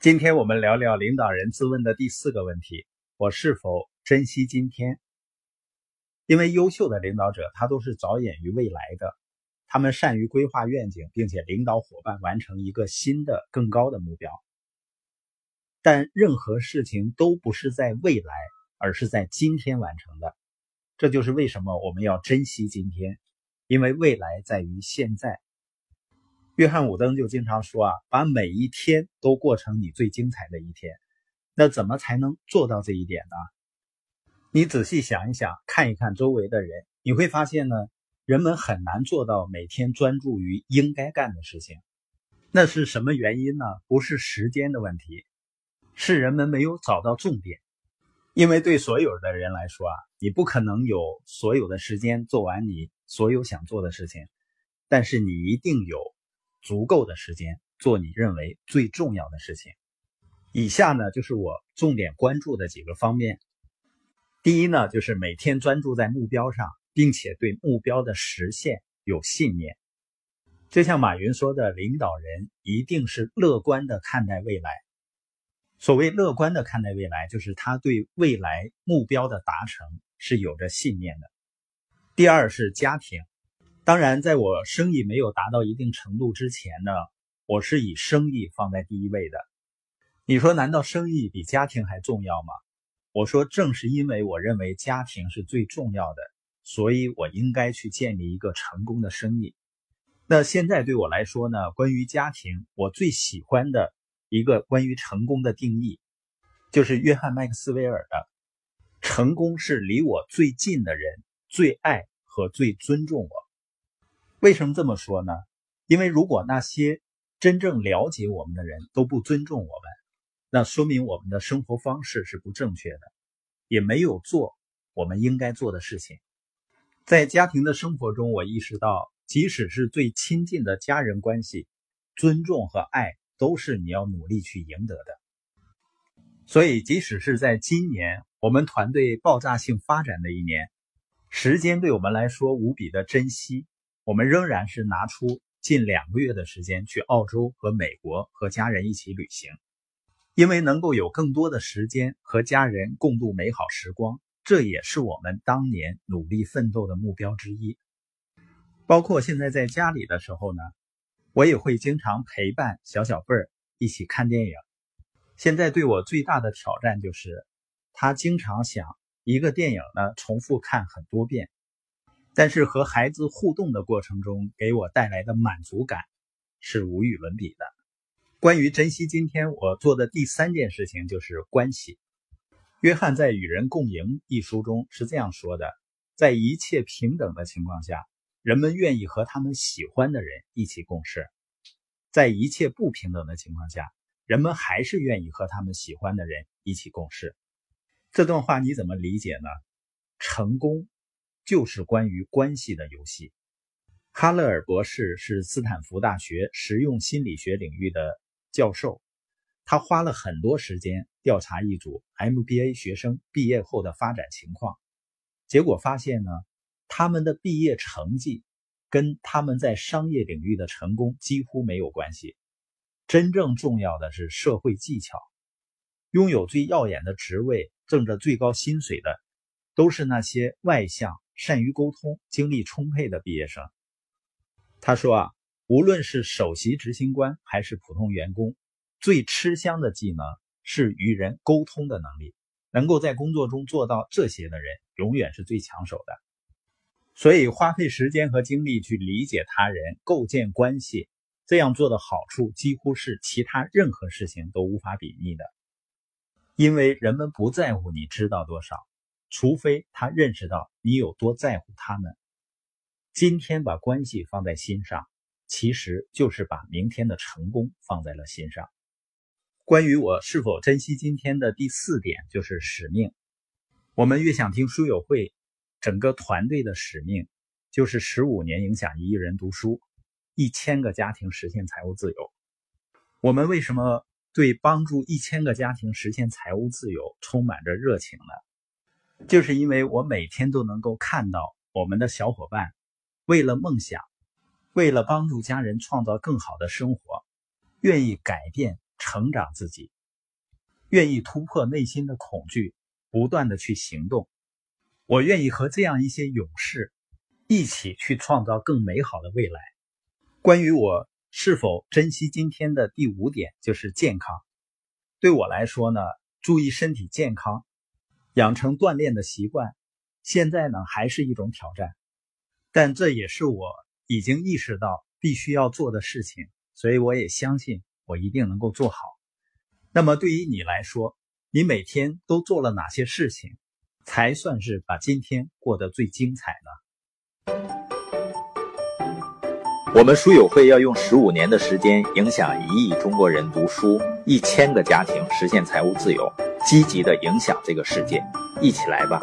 今天我们聊聊领导人自问的第四个问题：我是否珍惜今天？因为优秀的领导者，他都是着眼于未来的，他们善于规划愿景，并且领导伙伴完成一个新的、更高的目标。但任何事情都不是在未来，而是在今天完成的。这就是为什么我们要珍惜今天，因为未来在于现在。约翰·伍登就经常说啊，把每一天都过成你最精彩的一天。那怎么才能做到这一点呢？你仔细想一想，看一看周围的人，你会发现呢，人们很难做到每天专注于应该干的事情。那是什么原因呢？不是时间的问题，是人们没有找到重点。因为对所有的人来说啊，你不可能有所有的时间做完你所有想做的事情，但是你一定有。足够的时间做你认为最重要的事情。以下呢就是我重点关注的几个方面。第一呢，就是每天专注在目标上，并且对目标的实现有信念。就像马云说的，领导人一定是乐观的看待未来。所谓乐观的看待未来，就是他对未来目标的达成是有着信念的。第二是家庭。当然，在我生意没有达到一定程度之前呢，我是以生意放在第一位的。你说，难道生意比家庭还重要吗？我说，正是因为我认为家庭是最重要的，所以我应该去建立一个成功的生意。那现在对我来说呢，关于家庭，我最喜欢的一个关于成功的定义，就是约翰麦克斯韦尔的：成功是离我最近的人最爱和最尊重我。为什么这么说呢？因为如果那些真正了解我们的人都不尊重我们，那说明我们的生活方式是不正确的，也没有做我们应该做的事情。在家庭的生活中，我意识到，即使是最亲近的家人关系，尊重和爱都是你要努力去赢得的。所以，即使是在今年我们团队爆炸性发展的一年，时间对我们来说无比的珍惜。我们仍然是拿出近两个月的时间去澳洲和美国和家人一起旅行，因为能够有更多的时间和家人共度美好时光，这也是我们当年努力奋斗的目标之一。包括现在在家里的时候呢，我也会经常陪伴小小贝儿一起看电影。现在对我最大的挑战就是，他经常想一个电影呢重复看很多遍。但是和孩子互动的过程中，给我带来的满足感是无与伦比的。关于珍惜今天，我做的第三件事情就是关系。约翰在《与人共赢》一书中是这样说的：在一切平等的情况下，人们愿意和他们喜欢的人一起共事；在一切不平等的情况下，人们还是愿意和他们喜欢的人一起共事。这段话你怎么理解呢？成功。就是关于关系的游戏。哈勒尔博士是斯坦福大学实用心理学领域的教授，他花了很多时间调查一组 MBA 学生毕业后的发展情况，结果发现呢，他们的毕业成绩跟他们在商业领域的成功几乎没有关系。真正重要的是社会技巧，拥有最耀眼的职位、挣着最高薪水的，都是那些外向。善于沟通、精力充沛的毕业生，他说啊，无论是首席执行官还是普通员工，最吃香的技能是与人沟通的能力。能够在工作中做到这些的人，永远是最抢手的。所以，花费时间和精力去理解他人、构建关系，这样做的好处几乎是其他任何事情都无法比拟的。因为人们不在乎你知道多少。除非他认识到你有多在乎他们，今天把关系放在心上，其实就是把明天的成功放在了心上。关于我是否珍惜今天的第四点就是使命。我们越想听书友会，整个团队的使命就是十五年影响一亿人读书，一千个家庭实现财务自由。我们为什么对帮助一千个家庭实现财务自由充满着热情呢？就是因为我每天都能够看到我们的小伙伴为了梦想，为了帮助家人创造更好的生活，愿意改变、成长自己，愿意突破内心的恐惧，不断的去行动。我愿意和这样一些勇士一起去创造更美好的未来。关于我是否珍惜今天的第五点，就是健康。对我来说呢，注意身体健康，养成锻炼的习惯，现在呢还是一种挑战。但这也是我已经意识到必须要做的事情，所以我也相信我一定能够做好。那么对于你来说，你每天都做了哪些事情，才算是把今天过得最精彩呢？我们书友会要用十五年的时间，影响一亿中国人读书，一千个家庭实现财务自由，积极的影响这个世界，一起来吧！